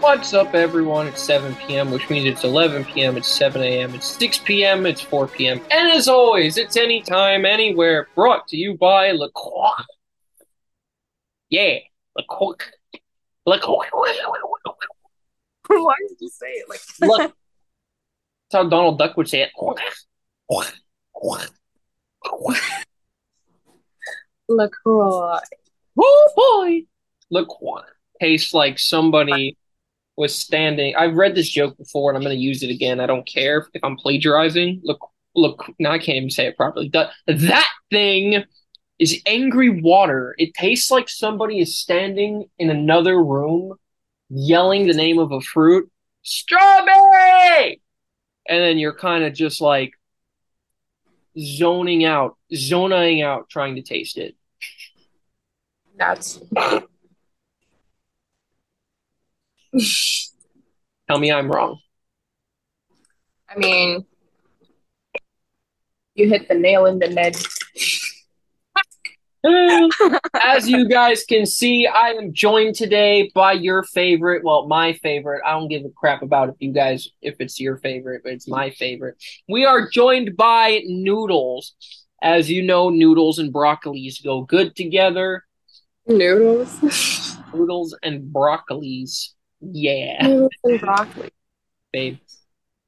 What's up, everyone? It's 7 p.m., which means it's 11 p.m., it's 7 a.m., it's 6 p.m., it's 4 p.m. And as always, it's anytime, anywhere, brought to you by LaCroix. Yeah, LaCroix. LaCroix. Why did you say it like Look. That's how Donald Duck would say it. LaCroix? Oh boy! LaCroix. Tastes like somebody was standing. I've read this joke before and I'm going to use it again. I don't care if I'm plagiarizing. Look, look, now I can't even say it properly. That, that thing is angry water. It tastes like somebody is standing in another room yelling the name of a fruit, strawberry! And then you're kind of just like zoning out, zoning out, trying to taste it. That's Tell me I'm wrong. I mean, you hit the nail in the head. As you guys can see, I am joined today by your favorite, well, my favorite. I don't give a crap about if you guys if it's your favorite, but it's my favorite. We are joined by Noodles. As you know, noodles and broccolis go good together. Noodles. Noodles and broccolis. Yeah. Broccoli. Babe.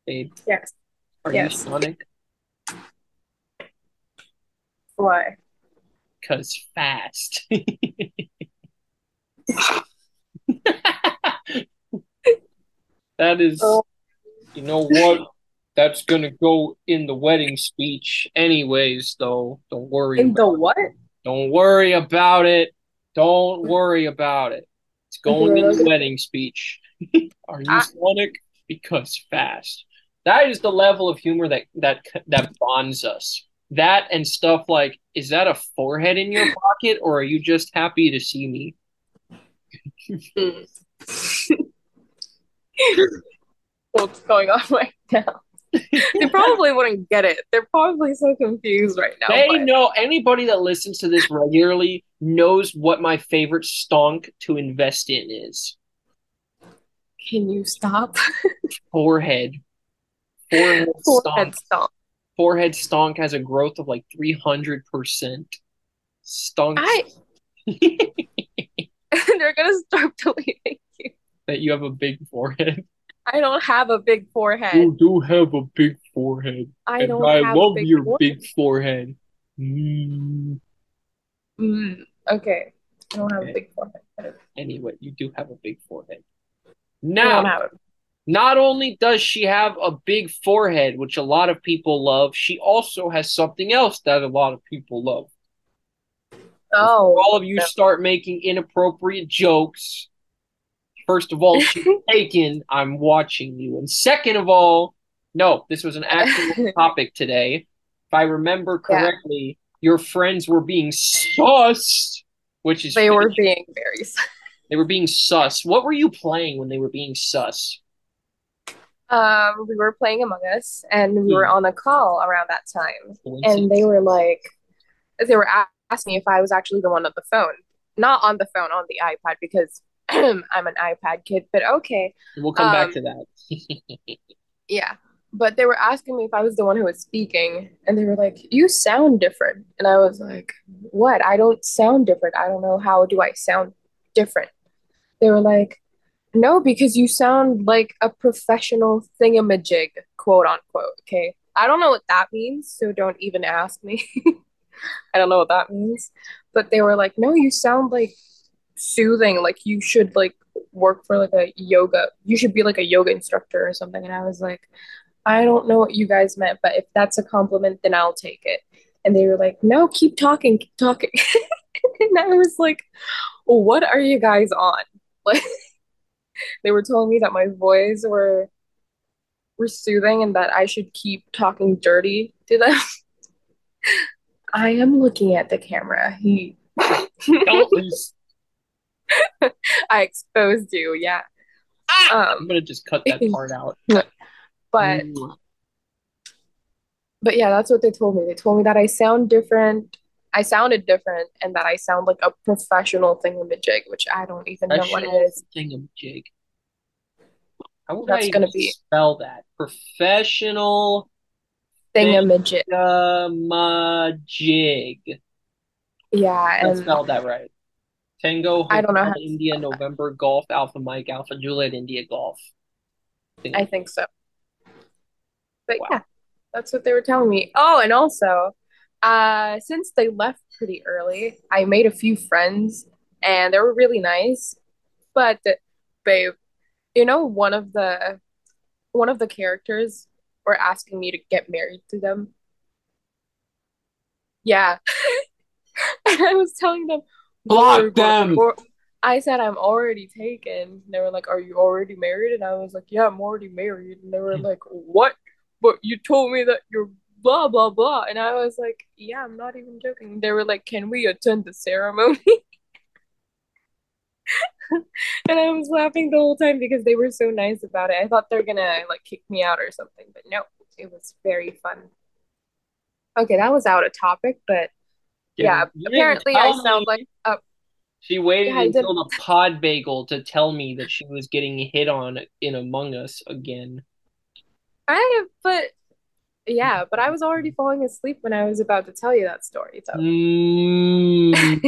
Babe. Yes. Are Yes. you Sonic? Why? Cause fast. that is Oh. you know what? That's gonna go in the wedding speech anyways, though. Don't worry In the what? Don't worry about it. Don't mm. worry about it. It's going in the wedding speech. Are you Sonic? Because fast. That is the level of humor that that that bonds us. That and stuff like, is that a forehead in your pocket, or are you just happy to see me? What's going on right now? They probably wouldn't get it. They're probably so confused right now. They but- know anybody that listens to this regularly knows what my favorite stonk to invest in is. Can you stop? Forehead. Forehead stonk. Forehead stomp. forehead stonk has a growth of like 300%. Stonk I. They're gonna start deleting you. that you have a big forehead. I don't have a big forehead. You do have a big forehead. I don't I have love big your forehead. big forehead. Mm. Mm, okay. I don't have Okay. a big forehead. Anyway, you do have a big forehead. Now, not only does she have a big forehead, which a lot of people love, she also has something else that a lot of people love. Oh. all of you start making inappropriate jokes. First of all, she's taken. I'm watching you. And second of all, no, this was an actual topic today. If I remember Yeah. correctly, your friends were being sus, which is They were being very. Sus. They were being sus. What were you playing when they were being sus? Um, we were playing Among Us, and we were Hmm. on a call around that time, and they were like, they were asking me if I was actually the one on the phone, not on the phone, on the iPad, because I'm an iPad kid. But okay, We'll come back um, to that. yeah. But they were asking me if I was the one who was speaking, and they were like, "You sound different," and I was like, "What? I don't sound different. I don't know how do I sound different." They were like, "No, because you sound like a professional thingamajig, quote unquote." Okay, I don't know what that means, so don't even ask me. I don't know what that means, but they were like, "No, you sound like soothing. Like you should like work for like a yoga. You should be like a yoga instructor or something." And I was like, "I don't know what you guys meant, but if that's a compliment, then I'll take it." And they were like, "No, keep talking, keep talking." and I was like, "What are you guys on?" Like they were telling me that my voice were were soothing and that I should keep talking dirty to them. I am looking at the camera. He. I exposed you, yeah. I'm Um, gonna just cut that part out. But Mm. but yeah, that's what they told me. They told me that I sound different. I sounded different and that I sound like a professional thingamajig, which I don't even know what it is. Thingamajig. How would That's I gonna be spell that? Professional thingamajig. thingamajig. Yeah, and spell that right. Tango I don't know Hotel how India. November Golf Alpha Mike Alpha Juliet India Golf. I think so. But Wow. yeah, that's what they were telling me. Oh, and also, uh, since they left pretty early, I made a few friends and they were really nice. But babe, you know, one of the one of the characters were asking me to get married to them. Yeah. And I was telling them, Block "We're- them." we're- I said I'm already taken. They were like, "Are you already married?" And I was like, "Yeah, I'm already married." And they were like, "What? But you told me that you're blah blah blah." And I was like, "Yeah, I'm not even joking." They were like, "Can we attend the ceremony?" And I was laughing the whole time because they were so nice about it. I thought they're gonna like kick me out or something, but no, it was very fun. Okay, that was out of topic, but yeah, didn't apparently I sound like a She waited Yeah, until the pod bagel to tell me that she was getting hit on in Among Us again. I but yeah, but I was already falling asleep when I was about to tell you that story. So, Mm.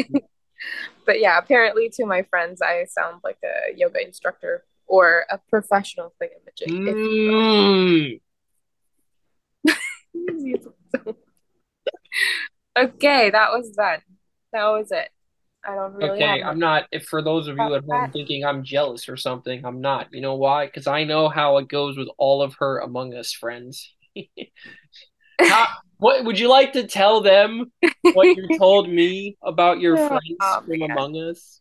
but yeah, apparently to my friends, I sound like a yoga instructor or a professional thingamajig. Mm. If okay, that was that. That was it. I don't really Okay, I'm not. If for those of you at home That- thinking I'm jealous or something, I'm not. You know why? Because I know how it goes with all of her Among Us friends. How, what would you like to tell them what you told me about your Oh, friends oh, from man. Among Us?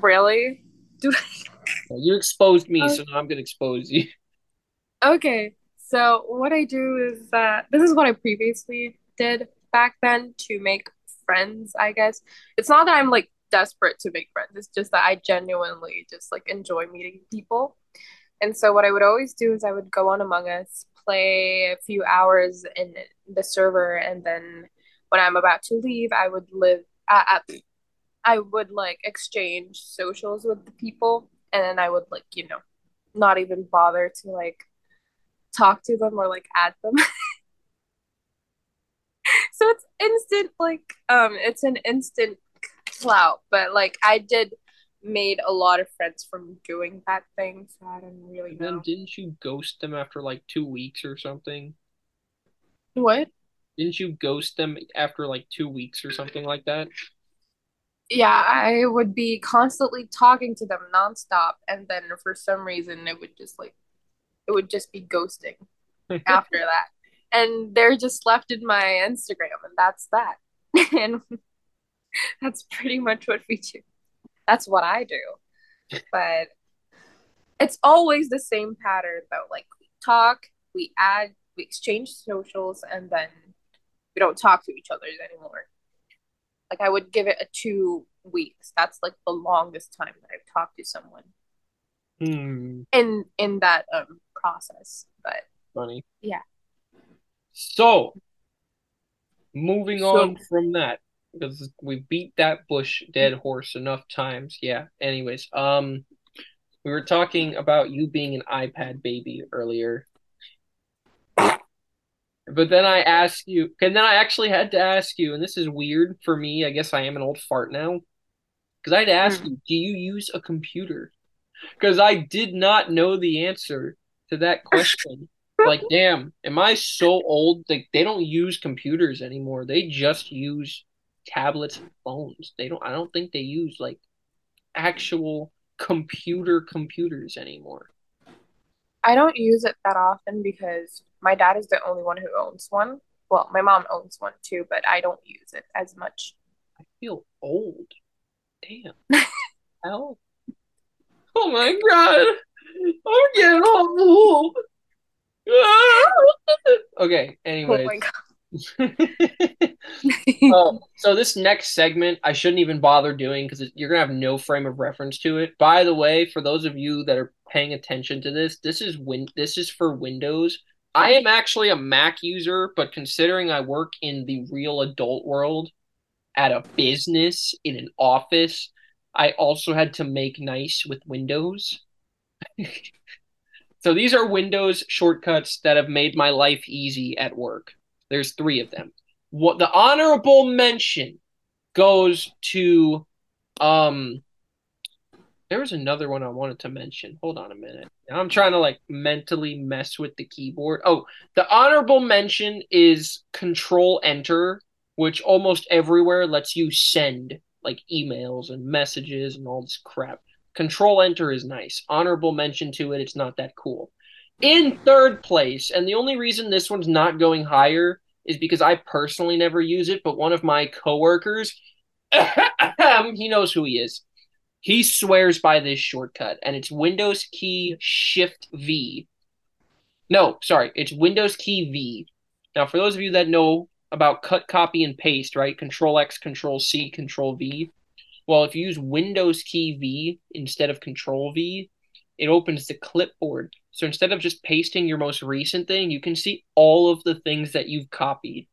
Really? Do You exposed me, Oh. so now I'm gonna expose you. Okay, so what I do is that this is what I previously did back then to make friends, I guess. It's not that I'm like desperate to make friends, it's just that I genuinely just like enjoy meeting people. And so what I would always do is I would go on Among Us, play a few hours in the server, and then when I'm about to leave, I would live uh, at I would like exchange socials with the people, and then I would like, you know, not even bother to like talk to them or like add them. so it's instant like um it's an instant clout, but like I did made a lot of friends from doing that thing, so I don't really And then know. didn't you ghost them after like two weeks or something? What? Didn't you ghost them after like two weeks or something like that? Yeah, I would be constantly talking to them nonstop, and then for some reason it would just like it would just be ghosting after that. And they're just left in my Instagram, and that's that. And that's pretty much what we do. That's what I do. But it's always the same pattern though. Like we talk, we add, we exchange socials, and then we don't talk to each other anymore. Like I would give it a two weeks. That's like the longest time that I've talked to someone Hmm, in in that um process. But funny. Yeah. So, moving So- on from that, because we beat that bush dead horse enough times. Yeah. Anyways, um, we were talking about you being an iPad baby earlier. But then I asked you, and then I actually had to ask you, and this is weird for me. I guess I am an old fart now. Because I had to ask Hmm. you, do you use a computer? Because I did not know the answer to that question. Like, damn, am I so old? Like, they don't use computers anymore. They just use tablets and phones. They don't. I don't think they use like actual computer computers anymore. I don't use it that often because my dad is the only one who owns one. Well, my mom owns one too, but I don't use it as much. I feel old. Damn. Hell. Oh my god. I'm getting all old. okay, Oh anyways. god. Oh, so this next segment I shouldn't even bother doing because you're gonna have no frame of reference to it. By the way, for those of you that are paying attention to this, this is win this is for Windows. I am actually a Mac user, but considering I work in the real adult world at a business in an office, I also had to make nice with Windows. So these are Windows shortcuts that have made my life easy at work. There's three of them. What the honorable mention goes to um there was another one I wanted to mention. Hold on a minute. I'm trying to like mentally mess with the keyboard. Oh, the honorable mention is control enter, which almost everywhere lets you send like emails and messages and all this crap. Control enter is nice. Honorable mention to it, it's not that cool. In third place, and the only reason this one's not going higher is because I personally never use it, but one of my coworkers, he knows who he is he swears by this shortcut, and it's Windows key Shift V. No, sorry, it's Windows key V. Now, for those of you that know about cut, copy, and paste, right? Control X, Control C, Control V. Well, if you use Windows key V instead of Control V, it opens the clipboard. So instead of just pasting your most recent thing, you can see all of the things that you've copied.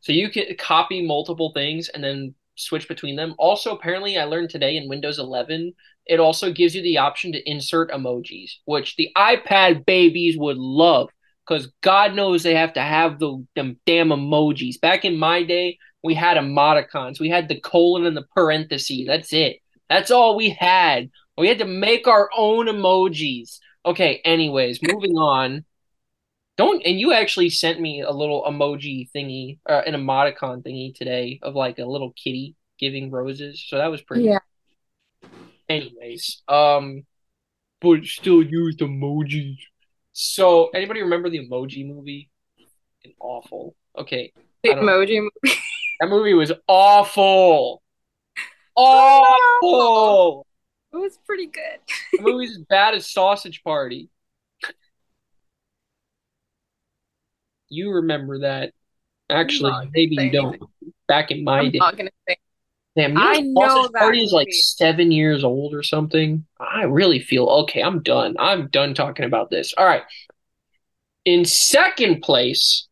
So you can copy multiple things and then switch between them. Also, apparently, I learned today in Windows 11, it also gives you the option to insert emojis, which the iPad babies would love because God knows they have to have the them damn emojis. Back in my day, we had emoticons. We had the colon and the parentheses. That's it. That's all we had. We had to make our own emojis. Okay, anyways, moving on. Don't and you actually sent me a little emoji thingy, uh, an emoticon thingy today of like a little kitty giving roses. So that was pretty. Yeah. Anyways, um, but still used emojis. So anybody remember the Emoji movie? And awful. Okay. The emoji movie. That movie was awful. Awful. It was pretty good. the movie's as bad as Sausage Party. You remember that. Actually, maybe you don't. Back in my I'm day. not gonna say. Damn, you I know, Sausage that Party is like seven years old or something. I really feel okay. I'm done. I'm done talking about this. All right. In second place.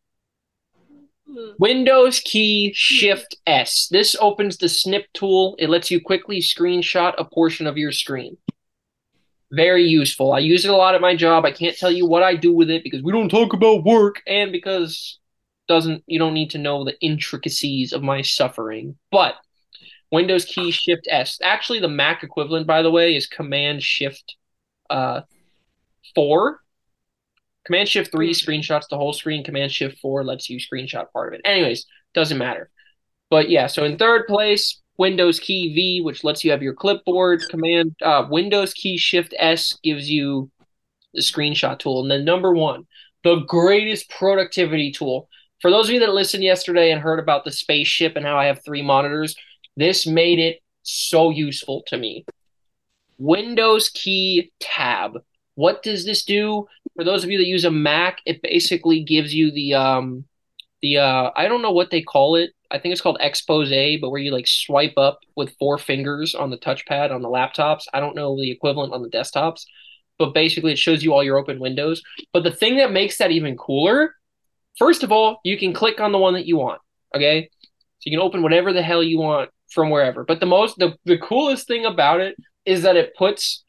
Windows key Shift S. This opens the snip tool. It lets you quickly screenshot a portion of your screen. Very useful. I use it a lot at my job. I can't tell you what I do with it because we don't talk about work and because doesn't you don't need to know the intricacies of my suffering. But Windows key Shift S. Actually, the Mac equivalent, by the way, is Command Shift uh, 4. Command Shift 3 screenshots the whole screen. Command Shift 4 lets you screenshot part of it. Anyways, doesn't matter. But yeah, so in third place, Windows key V, which lets you have your clipboard. Command uh, Windows key Shift S gives you the screenshot tool. And then number one, the greatest productivity tool. For those of you that listened yesterday and heard about the spaceship and how I have three monitors, this made it so useful to me. Windows key tab. What does this do? For those of you that use a Mac, it basically gives you the um the uh I don't know what they call it. I think it's called Exposé, but where you like swipe up with four fingers on the touchpad on the laptops. I don't know the equivalent on the desktops, but basically it shows you all your open windows. But the thing that makes that even cooler, first of all, you can click on the one that you want. Okay. So you can open whatever the hell you want from wherever. But the most the, the coolest thing about it is that it puts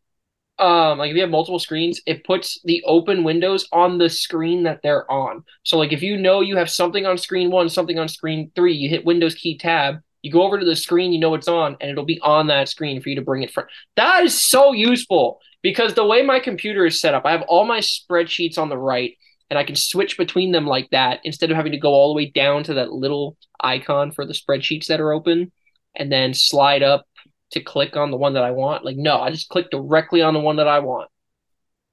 um like if you have multiple screens, it puts the open windows on the screen that they're on. So like if you know you have something on screen 1, something on screen 3, you hit Windows key tab, you go over to the screen you know it's on and it'll be on that screen for you to bring it front. That is so useful because the way my computer is set up, I have all my spreadsheets on the right and I can switch between them like that instead of having to go all the way down to that little icon for the spreadsheets that are open and then slide up to click on the one that I want. Like no, I just click directly on the one that I want.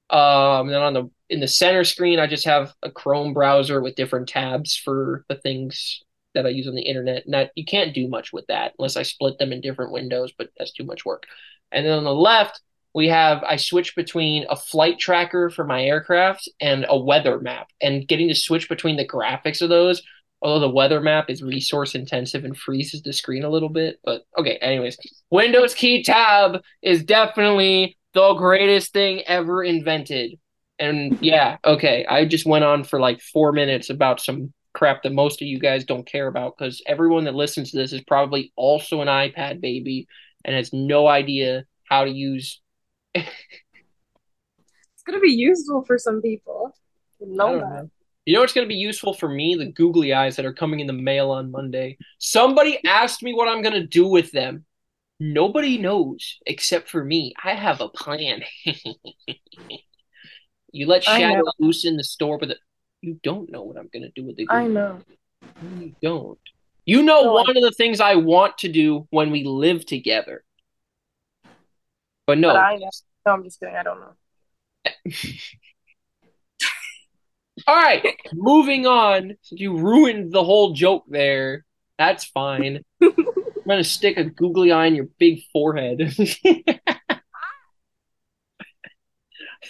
Um, then on the in the center screen, I just have a Chrome browser with different tabs for the things that I use on the internet. And that you can't do much with that unless I split them in different windows, but that's too much work. And then on the left, we have I switch between a flight tracker for my aircraft and a weather map. And getting to switch between the graphics of those although the weather map is resource intensive and freezes the screen a little bit. But okay, anyways, Windows key tab is definitely the greatest thing ever invented. And yeah, okay, I just went on for like four minutes about some crap that most of you guys don't care about because everyone that listens to this is probably also an iPad baby and has no idea how to use it's gonna be useful for some people. I Know that. know. You know what's going to be useful for me? The googly eyes that are coming in the mail on Monday. Somebody asked me what I'm going to do with them. Nobody knows except for me. I have a plan. you let Shadow loose in the store, but the, you don't know what I'm going to do with the I know. No, You don't. You know No, I- one of the things I want to do when we live together. But no, But I know. No, I'm just kidding. I don't know. All right, moving on. Since you ruined the whole joke there, that's fine. I'm gonna stick a googly eye in your big forehead.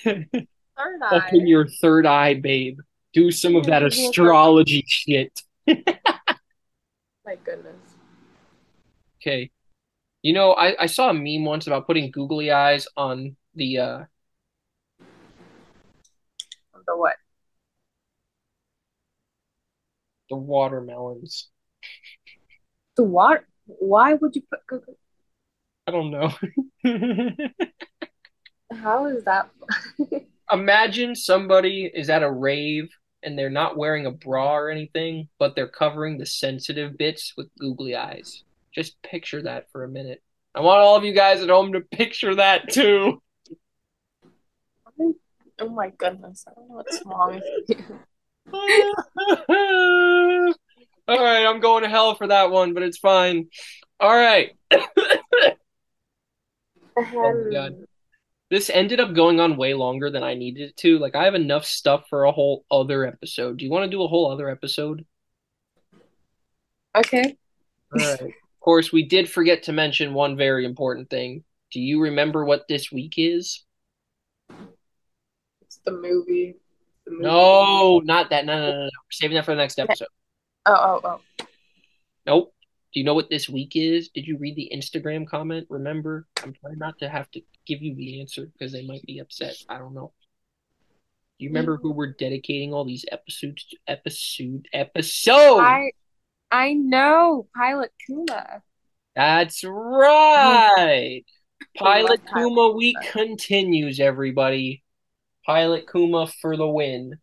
Third Up in your third eye, babe. Do some of that astrology shit. My goodness. Okay. You know, I, I saw a meme once about putting googly eyes on the uh The what? The watermelons. The what? Why would you put I don't know. How is that? Imagine somebody is at a rave and they're not wearing a bra or anything, but they're covering the sensitive bits with googly eyes. Just picture that for a minute. I want all of you guys at home to picture that too. oh my goodness. I don't know what's wrong with you. all right, I'm going to hell for that one, but it's fine. All right. Oh, my God. This ended up going on way longer than I needed it to. Like I have enough stuff for a whole other episode. Do you want to do a whole other episode? Okay. All right. Of course, we did forget to mention one very important thing. Do you remember what this week is? It's the movie. The movie. No, not that. No, no, no, no. We're saving that for the next episode. Oh, oh, oh. Nope. Do you know what this week is? Did you read the Instagram comment? Remember? I'm trying not to have to give you the answer because they might be upset. I don't know. Do you remember who we're dedicating all these episodes to? Episode episode. I I know Pilot Kuma. That's right. Pilot Kuma week continues, everybody. Pilot Kuma for the win.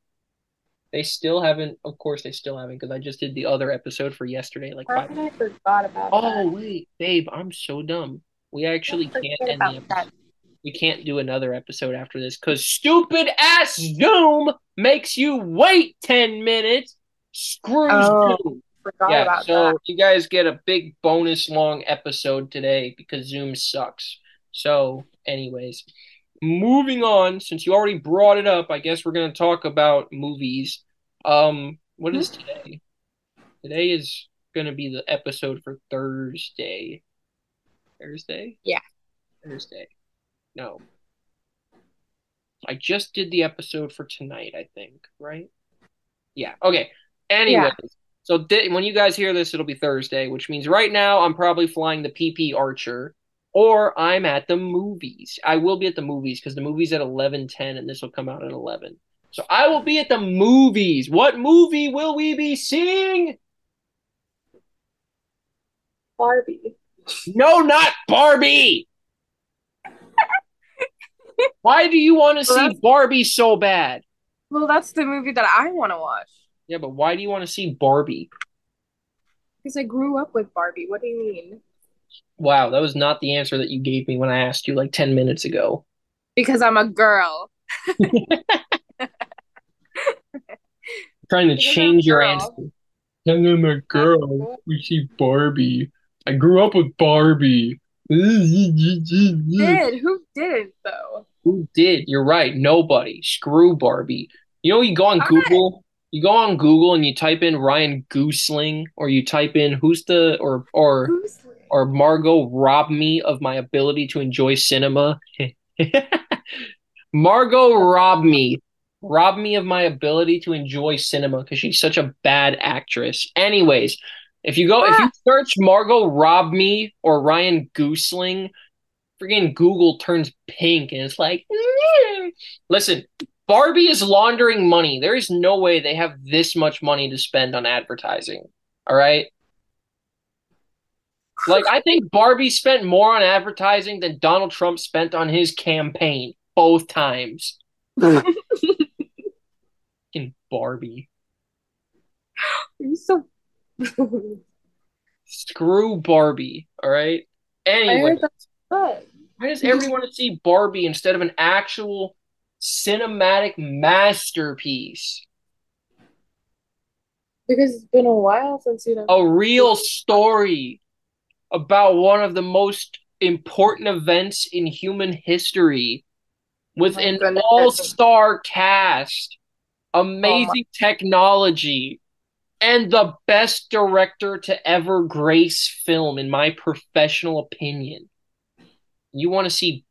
They still haven't, of course, they still haven't, because I just did the other episode for yesterday. Like, five. I forgot about Oh that? wait, babe, I'm so dumb. We actually can't end the that. episode. We can't do another episode after this because stupid ass Zoom makes you wait ten minutes. Screw Oh, Zoom. Forgot Yeah, so that. you guys get a big bonus long episode today because Zoom sucks. So, anyways, moving on, since you already brought it up, I guess we're gonna talk about movies. Um, what is today? Today is gonna be the episode for Thursday. Thursday? Yeah. Thursday. No. I just did the episode for tonight, I think, right? Yeah. Okay. Anyways, so di- when you guys hear this, it'll be Thursday, which means right now I'm probably flying the Piper Archer, or I'm at the movies. I will be at the movies because the movie's at eleven ten, and this will come out at eleven. So I will be at the movies. What movie will we be seeing? Barbie. No, not Barbie. Why do you want to Well, see that's- Barbie so bad? Well, that's the movie that I want to watch Yeah, but why do you want to see Barbie? because I grew up with Barbie. What do you mean? Wow, that was not the answer that you gave me when I asked you like 10 minutes ago. Because I'm a girl. trying to change your girl. answer. I'm a girl. We see Barbie. I grew up with Barbie. Did who didn't though? Who did? You're right. Nobody. Screw Barbie. You know, you go on All right. Google. You go on Google and you type in Ryan Goosling, or you type in who's the or or Who's or Margot robbed me of my ability to enjoy cinema. Margot robbed me, robbed me of my ability to enjoy cinema because she's such a bad actress. Anyways, if you go, if you search Margot robbed me or Ryan Goosling, freaking Google turns pink and it's like, "Mm." listen, Barbie is laundering money. There is no way they have this much money to spend on advertising. All right. Like, I think Barbie spent more on advertising than Donald Trump spent on his campaign, both times. In Barbie. You're so. Screw Barbie, all right? Anyway, why does everyone want to see Barbie instead of an actual cinematic masterpiece? Because it's been a while since you know. A real story about one of the most important events in human history with an oh goodness. all-star cast, amazing technology, and the best director to ever grace film, in my professional opinion. You want to see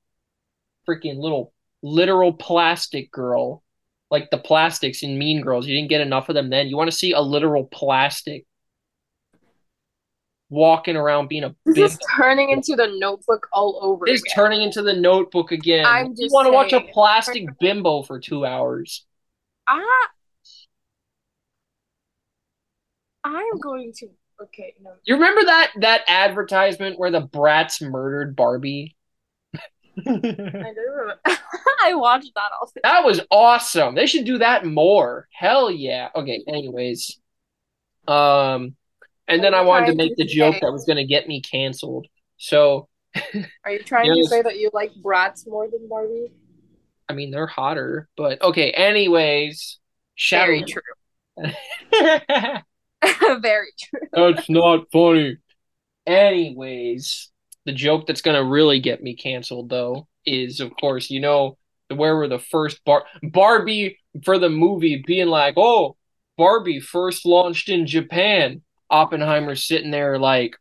freaking little literal plastic girl, like the plastics in Mean Girls. You didn't get enough of them then. You want to see a literal plastic walking around being a This bimbo. is turning into the notebook all over It's again. turning into the notebook again. I'm you just want to watch a plastic bimbo for two hours. Ah, I'm going to. Okay, no. You remember that that advertisement where the brats murdered Barbie? I do remember. I watched that also. That was awesome. They should do that more. Hell yeah. Okay, anyways. Um and then I wanted to make the joke that was going to get me canceled. So, Are you trying Yes. to say that you like brats more than Barbie? I mean, they're hotter, but okay, anyways. Very true. Very true. That's not funny. Anyways, the joke that's gonna really get me canceled though is, of course, you know, where were the first Bar Barbie for the movie being like, oh, Barbie first launched in Japan. Oppenheimer's sitting there like.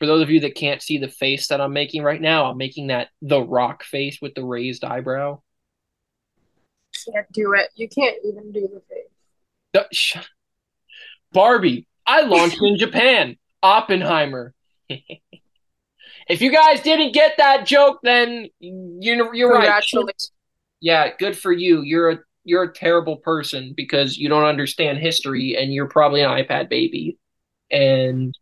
For those of you that can't see the face that I'm making right now, I'm making that the rock face with the raised eyebrow. Can't do it. You can't even do the face. The- sh- Barbie, I launched in Japan. Oppenheimer. if you guys didn't get that joke, then you're you're right. Yeah, good for you. You're a you're a terrible person because you don't understand history and you're probably an iPad baby. And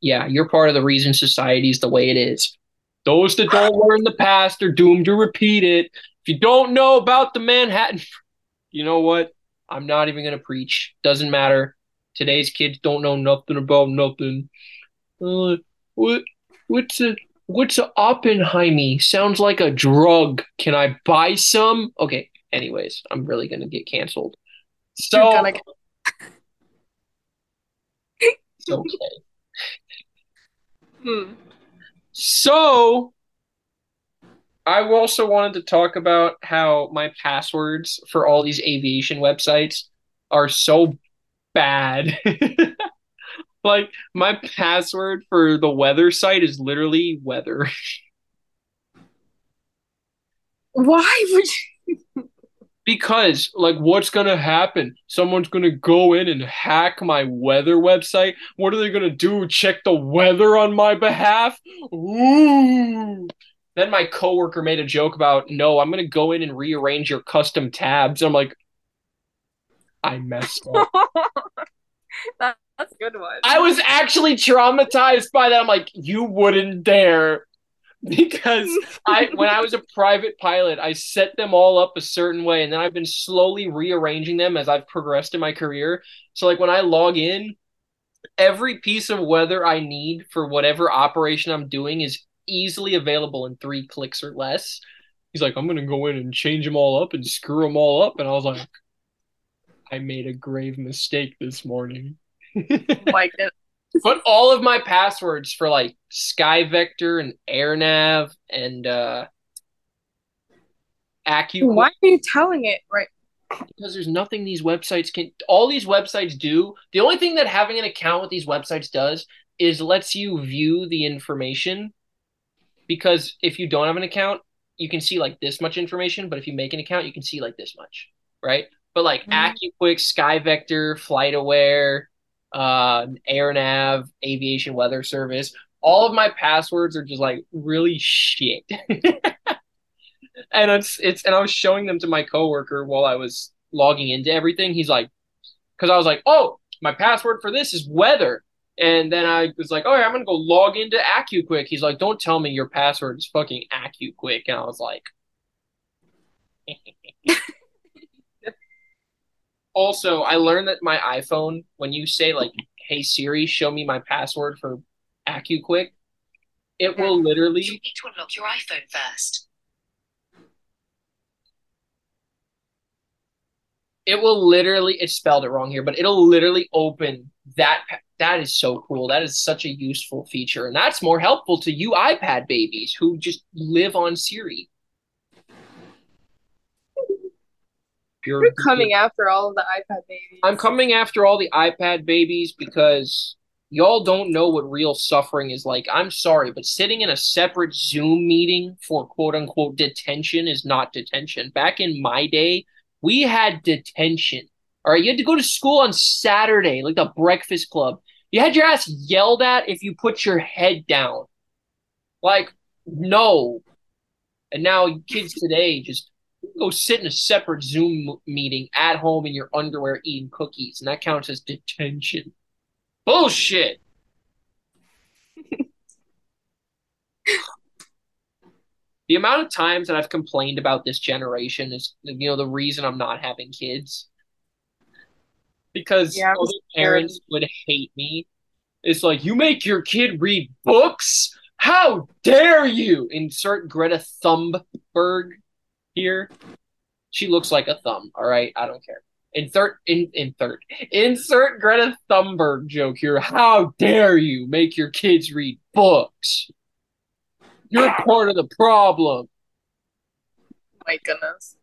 yeah, you're part of the reason society's the way it is. Those that don't learn the past are doomed to repeat it. If you don't know about the Manhattan, you know what? I'm not even gonna preach. Doesn't matter. Today's kids don't know nothing about nothing. Uh, what? What's a what's a Oppenheimer? Sounds like a drug. Can I buy some? Okay. Anyways, I'm really gonna get canceled. So You're gonna it's okay. Hmm. So I also wanted to talk about how my passwords for all these aviation websites are so bad. Like my password for the weather site is literally weather. Why would you? Because, like, what's gonna happen? Someone's gonna go in and hack my weather website. What are they gonna do? Check the weather on my behalf? Ooh. Then my coworker made a joke about, no, I'm gonna go in and rearrange your custom tabs. I'm like, I messed up. that, that's a good one. I was actually traumatized by that. I'm like, you wouldn't dare. Because I when I was a private pilot, I set them all up a certain way, and then I've been slowly rearranging them as I've progressed in my career. So like when I log in, every piece of weather I need for whatever operation I'm doing is easily available in three clicks or less. He's like, I'm gonna go in and change them all up and screw them all up, and I was like, I made a grave mistake this morning. like But all of my passwords for like SkyVector and AirNav and uh AccuQuick Why are you telling it right? because there's nothing these websites can all these websites do. The only thing that having an account with these websites does is lets you view the information because if you don't have an account, you can see like this much information, but if you make an account, you can see like this much, right? But like Mhm. AccuQuick, SkyVector, FlightAware, uh, AirNav, Aviation Weather Service, all of my passwords are just like really shit. and it's it's and I was showing them to my coworker while I was logging into everything. He's like, because I was like, oh, my password for this is weather. And then I was like, "Oh, I'm gonna go log into AccuQuick." He's like, "Don't tell me your password is fucking AccuQuick," and I was like. also, I learned that my iPhone, when you say like, "Hey Siri, show me my password for AccuQuick," it will literally. You need to unlock your iPhone first. It will literally. It spelled it wrong here, but it'll literally open that. That is so cool. That is such a useful feature, and that's more helpful to you iPad babies who just live on Siri. You're, You're coming after all of the iPad babies. I'm coming after all the iPad babies because y'all don't know what real suffering is like. I'm sorry, but sitting in a separate Zoom meeting for quote unquote detention is not detention. Back in my day, we had detention. All right, you had to go to school on Saturday, like the Breakfast Club. You had your ass yelled at if you put your head down. Like, no. And now kids today just go sit in a separate Zoom meeting at home in your underwear eating cookies, and that counts as detention. Bullshit. the amount of times that I've complained about this generation is, you know, the reason I'm not having kids. Because yeah, parents would hate me. It's like, you make your kid read books? How dare you? Insert Greta Thunberg here. She looks like a thumb. All right, I don't care. Insert in in third. Insert Greta Thunberg joke here. How dare you make your kids read books? You're ah. part of the problem. My goodness.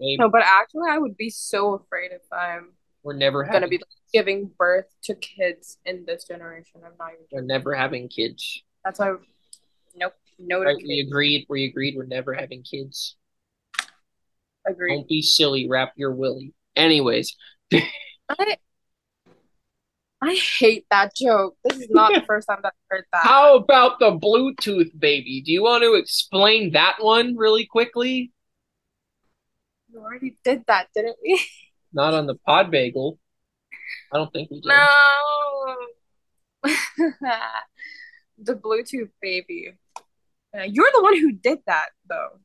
no, but actually, I would be so afraid if I'm. We're never gonna be giving birth to kids in this generation. I'm not even. We're never having kids. That's why. Nope. No. Right, we agreed. We agreed. We're never having kids. Agreed. Don't be silly. Wrap your willy. Anyways. I I hate that joke. This is not the first time that I've heard that. How about the Bluetooth baby? Do you want to explain that one really quickly? We already did that, didn't we? Not on the pod bagel. I don't think we did. No. the Bluetooth baby. Uh, you're the one who did that, though.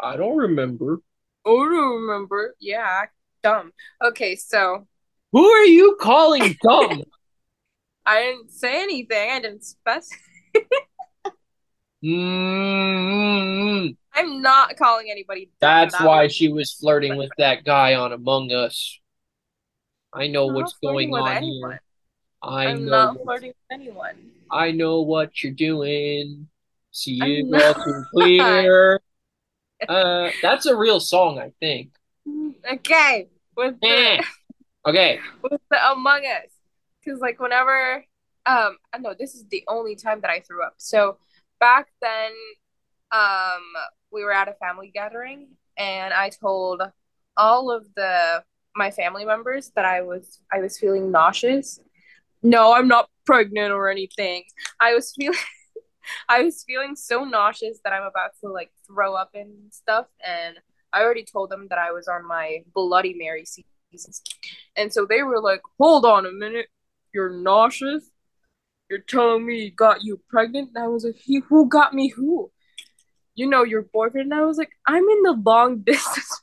I don't remember. Oh, don't remember. Yeah, dumb. Okay, so. Who are you calling dumb? I didn't say anything. I didn't specify. mm-hmm. I'm not calling anybody. That's that why she was flirting with that guy on Among Us. I know I'm what's going on anyone. here. I I'm not flirting with anyone. I know what you're doing. See you all too clear. uh, that's a real song, I think. Okay, with the, okay with the Among Us, because like whenever um I know this is the only time that I threw up. So back then, um, we were at a family gathering, and I told all of the my family members that I was I was feeling nauseous. No, I'm not pregnant or anything. I was feeling I was feeling so nauseous that I'm about to like throw up and stuff. And I already told them that I was on my Bloody Mary seasons. And so they were like, hold on a minute. You're nauseous? You're telling me got you pregnant? And I was like, he, who got me who? You know, your boyfriend. And I was like, I'm in the long distance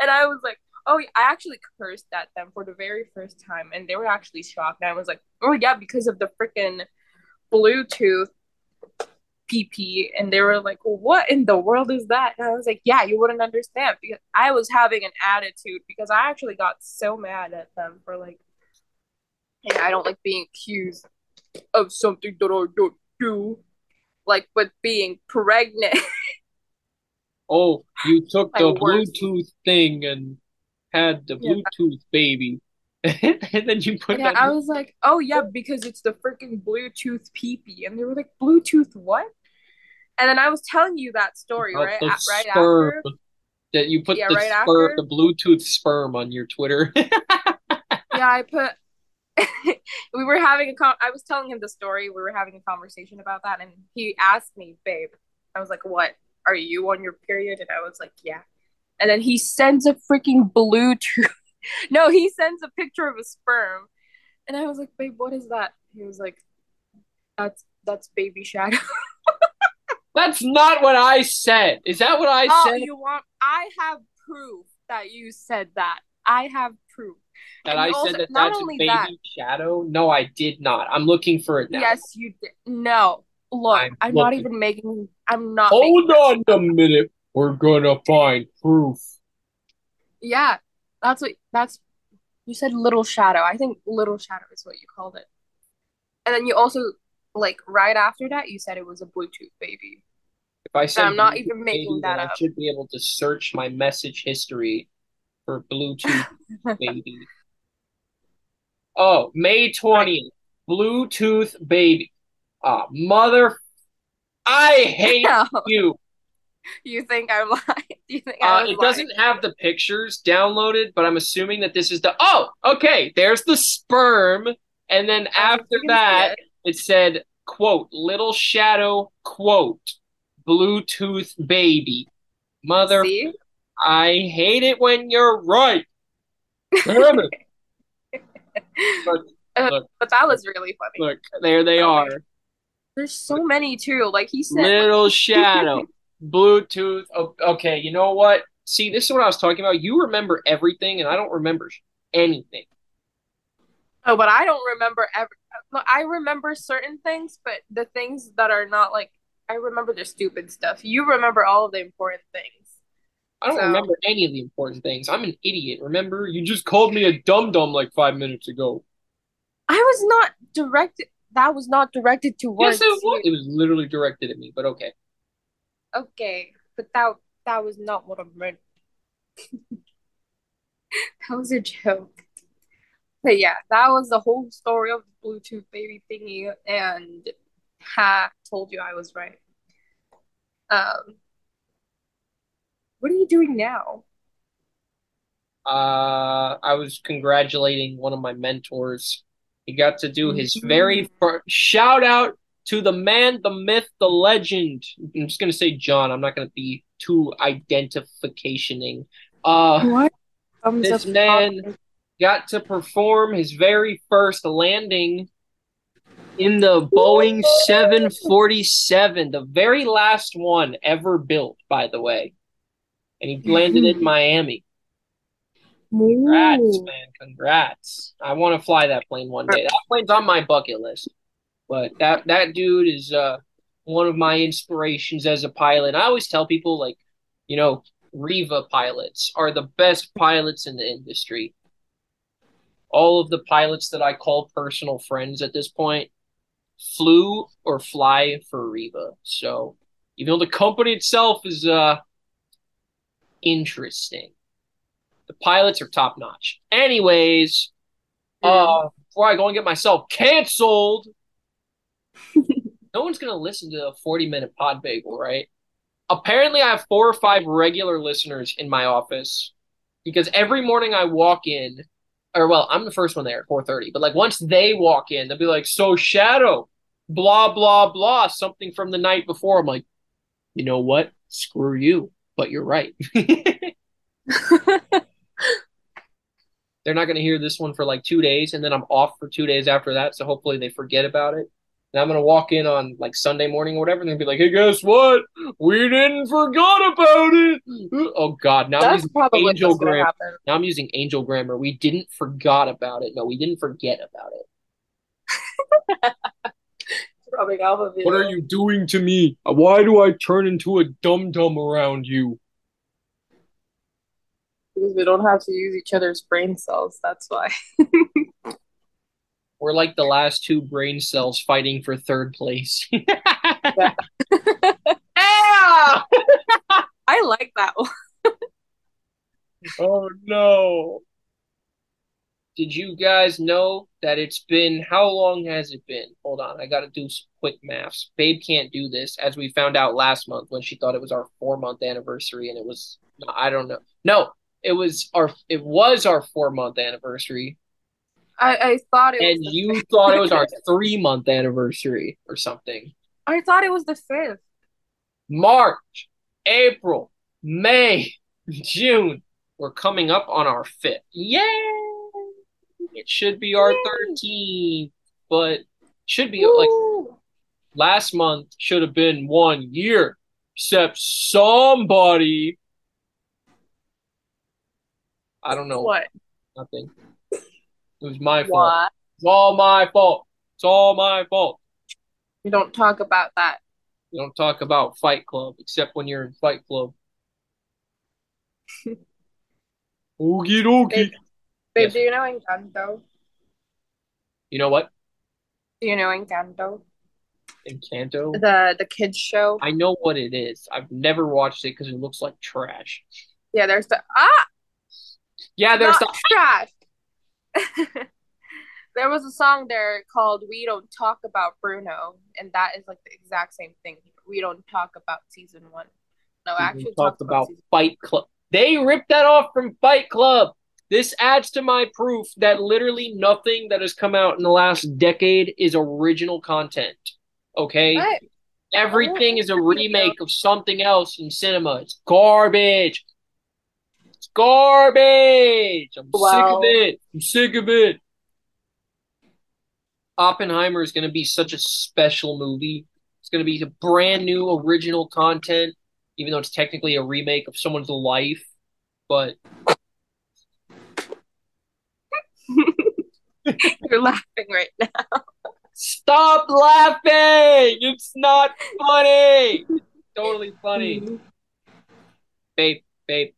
and I was like, oh, I actually cursed at them for the very first time. And they were actually shocked. And I was like, oh, yeah, because of the freaking Bluetooth PP and they were like, well, what in the world is that? And I was like, yeah, you wouldn't understand because I was having an attitude because I actually got so mad at them for like, hey, I don't like being accused of something that I don't do, like with being pregnant. oh, you took the Bluetooth thing and had the yeah. Bluetooth baby. and then you put yeah, I was like, oh yeah, because it's the freaking Bluetooth peepee, and they were like, Bluetooth what? And then I was telling you that story right, at, right after that you put yeah, the right sperm, the Bluetooth sperm on your Twitter. yeah, I put. we were having a con- I was telling him the story. We were having a conversation about that, and he asked me, "Babe," I was like, "What? Are you on your period?" And I was like, "Yeah." And then he sends a freaking Bluetooth No, he sends a picture of a sperm. And I was like, babe, what is that? He was like, that's that's baby shadow. That's not what I said. Is that what I Oh, said? you want I have proof that you said that. I have proof. that and I you said that that's baby that- shadow? No, I did not. I'm looking for it now. Yes, you did. No. Look, I'm I'm, not even making I'm not Hold on a minute. We're gonna find proof. Yeah. That's what that's you said little shadow. I think little shadow is what you called it. And then you also like right after that you said it was a Bluetooth baby. If I said I'm not Bluetooth even making baby, that then I up. should be able to search my message history for Bluetooth baby. Oh, May 20th. Bluetooth baby. Ah, mother. I hate No, you. You think I'm lying? You think Uh, it doesn't have the pictures downloaded, but I'm assuming that this is the. Oh, okay. There's the sperm, and then lying? after You can see that, it. it said, "quote Little shadow quote Bluetooth baby." Mother, See? I hate it when you're right. Damn it. Look, Uh, look. but that was really funny. Look, there they are. There's so many too. Like he said, Little shadow, Bluetooth. Oh, okay, you know what? See, this is what I was talking about. You remember everything, and I don't remember anything. oh, but I don't remember ever. I remember certain things, but the things that are not like I remember the stupid stuff. You remember all of the important things. I don't So- remember any of the important things. I'm an idiot. Remember, you just called me a dum dum like five minutes ago. I was not directed. That was not directed towards Yes, it was. you. It was literally directed at me, but okay. Okay, but that that was not what I meant. that was a joke. But yeah, that was the whole story of the Bluetooth baby thingy, and ha told you I was right. Um, what are you doing now? Uh, I was congratulating one of my mentors. He got to do his Mhm. very first shout out to the man, the myth, the legend. I'm just gonna say John. I'm not gonna be too identificationing. Uh, This man- got to perform his very first landing in the Boeing 747, the very last one ever built, by the way. And he landed in Miami. Congrats, Ooh. man. Congrats. I want to fly that plane one day. That plane's on my bucket list. But that that dude is uh one of my inspirations as a pilot. I always tell people like, you know, Riva pilots are the best pilots in the industry. All of the pilots that I call personal friends at this point flew or fly for Riva. So, even though the company itself is uh interesting. The pilots are top notch. Anyways, uh, before I go and get myself canceled, no one's gonna listen to a 40 minute pod bagel, right? Apparently, I have four or five regular listeners in my office because every morning I walk in, or well, I'm the first one there at 4:30. But like once they walk in, they'll be like, "So Shadow, blah blah blah, something from the night before." I'm like, you know what? Screw you. But you're right. They're not going to hear this one for like two days, and then I'm off for two days after that. So hopefully they forget about it. And I'm going to walk in on like Sunday morning or whatever, and they'll be like, hey, guess what? We didn't forgot about it. Oh, God. Now I'm using angel grammar. happen. Now I'm using angel grammar. We didn't forgot about it. No, we didn't forget about it. Probably off of What are you doing to me? Why do I turn into a dum dum around you? Because we don't have to use each other's brain cells. That's why. We're like the last two brain cells fighting for third place. Ah! I like that one. Oh no. Did you guys know that it's been how long has it been? Hold on, I gotta do some quick maths. Babe can't do this, as we found out last month when she thought it was our four month anniversary, and it was I don't know. No, it was our it was our four month anniversary, I, I thought it and you fifth. thought it was our three month anniversary or something. I thought it was the fifth. March, April, May, June, we're coming up on our fifth. Yay! It should be our 13th, but should be like last month should have been one year, except somebody. I don't know. What? Nothing. It was my fault. It's all my fault. It's all my fault. We don't talk about that. We don't talk about Fight Club except when you're in Fight Club. Okie dokie. Babe, babe Yes. do you know Encanto? You know what? Do you know Encanto? Encanto. The the kids show. I know what it is. I've never watched it because it looks like trash. Yeah, there's the ah, Yeah, there's not trash. there was a song there called "We Don't Talk About Bruno," and that is like the exact same thing. We don't talk about season one. No, We actually, talked about season. Fight Club. They ripped that off from Fight Club. This adds to my proof that literally nothing that has come out in the last decade is original content. Okay? What? Everything is a remake of something else in cinema. It's garbage. Garbage. I'm sick of it. I'm sick of it. Oppenheimer is going to be such a special movie. It's going to be a brand new original content, even though it's technically a remake of someone's life. But You're laughing right now. stop laughing. It's not funny. It's totally funny. Babe, babe,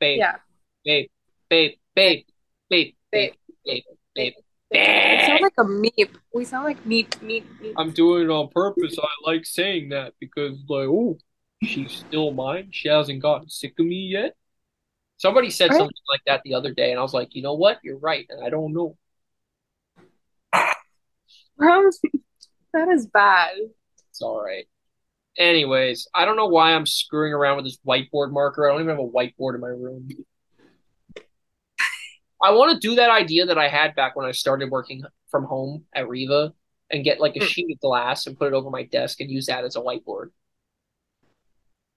babe, Yeah. babe, babe, babe, babe, babe, babe, babe. We sound like a meep. We sound like meep, meep, meep. I'm doing it on purpose. I like saying that because, like, oh, she's still mine. She hasn't gotten sick of me yet. Somebody said Right. something like that the other day, and I was like, you know what? You're right, and I don't know. Bro, that is bad. It's all right. Anyways, I don't know why I'm screwing around with this whiteboard marker. I don't even have a whiteboard in my room. I want to do that idea that I had back when I started working from home at Riva and get like a Hmm. sheet of glass and put it over my desk and use that as a whiteboard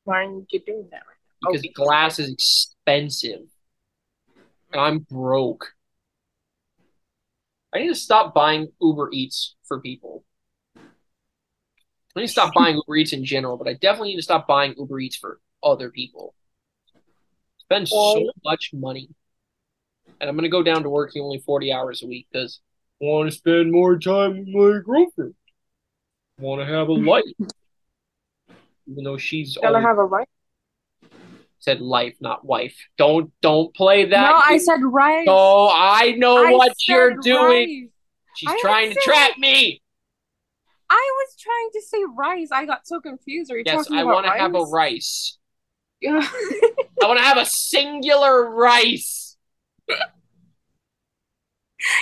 Why aren't you doing that right now? because Oh, glass is expensive and I'm broke. I need to stop buying Uber Eats for people. I need to stop buying Uber Eats in general, but I definitely need to stop buying Uber Eats for other people. Spend so much money. And I'm going to go down to working only 40 hours a week because I want to spend more time with my girlfriend. I want to have a life. Even though she's Gonna have a life? said life, not wife. Don't don't play that. No, I said rice. No, I know I what you're doing. She's I trying to trap me. I was trying to say rice. I got so confused. Are you Yes, talking I about want to have a rice. Yeah. I want to have a singular rice.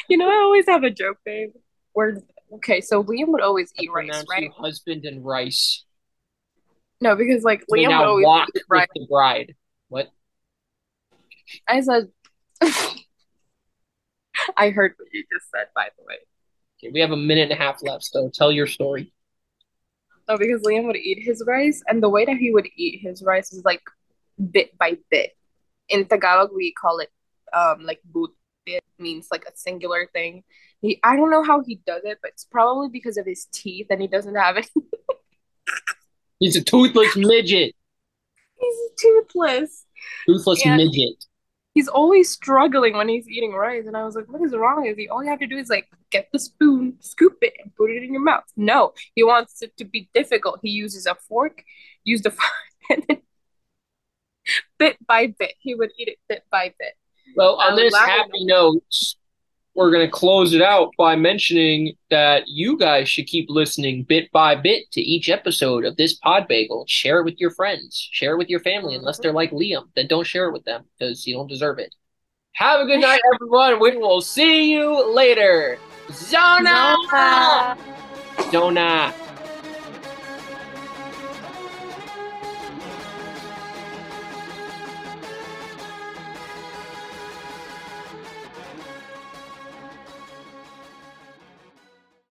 you know, I always have a joke, babe. Where okay, so Liam would always eat rice, Pronounce right? husband and rice. No, because like They Liam would always walk eat with rice. the bride. What? I said I heard what you just said, by the way. We have a minute and a half left, so tell your story. No, because Liam would eat his rice, and the way that he would eat his rice is like bit by bit. In Tagalog, we call it um like boot bit means like a singular thing. He I don't know how he does it, but it's probably because of his teeth and he doesn't have any. He's a toothless midget. He's toothless. Toothless Yeah. midget. He's always struggling when he's eating rice, and I was like, "What is wrong with you? All you have to do is like get the spoon, scoop it, and put it in your mouth." No, he wants it to be difficult. He uses a fork, use the fork, and then bit by bit, he would eat it bit by bit. Well, on this happy note, we're going to close it out by mentioning that you guys should keep listening bit by bit to each episode of this Pod Bagel. Share it with your friends, share it with your family, unless they're like Liam. Then don't share it with them because you don't deserve it. Have a good night, everyone. We will see you later. Zona! Zona. Zona.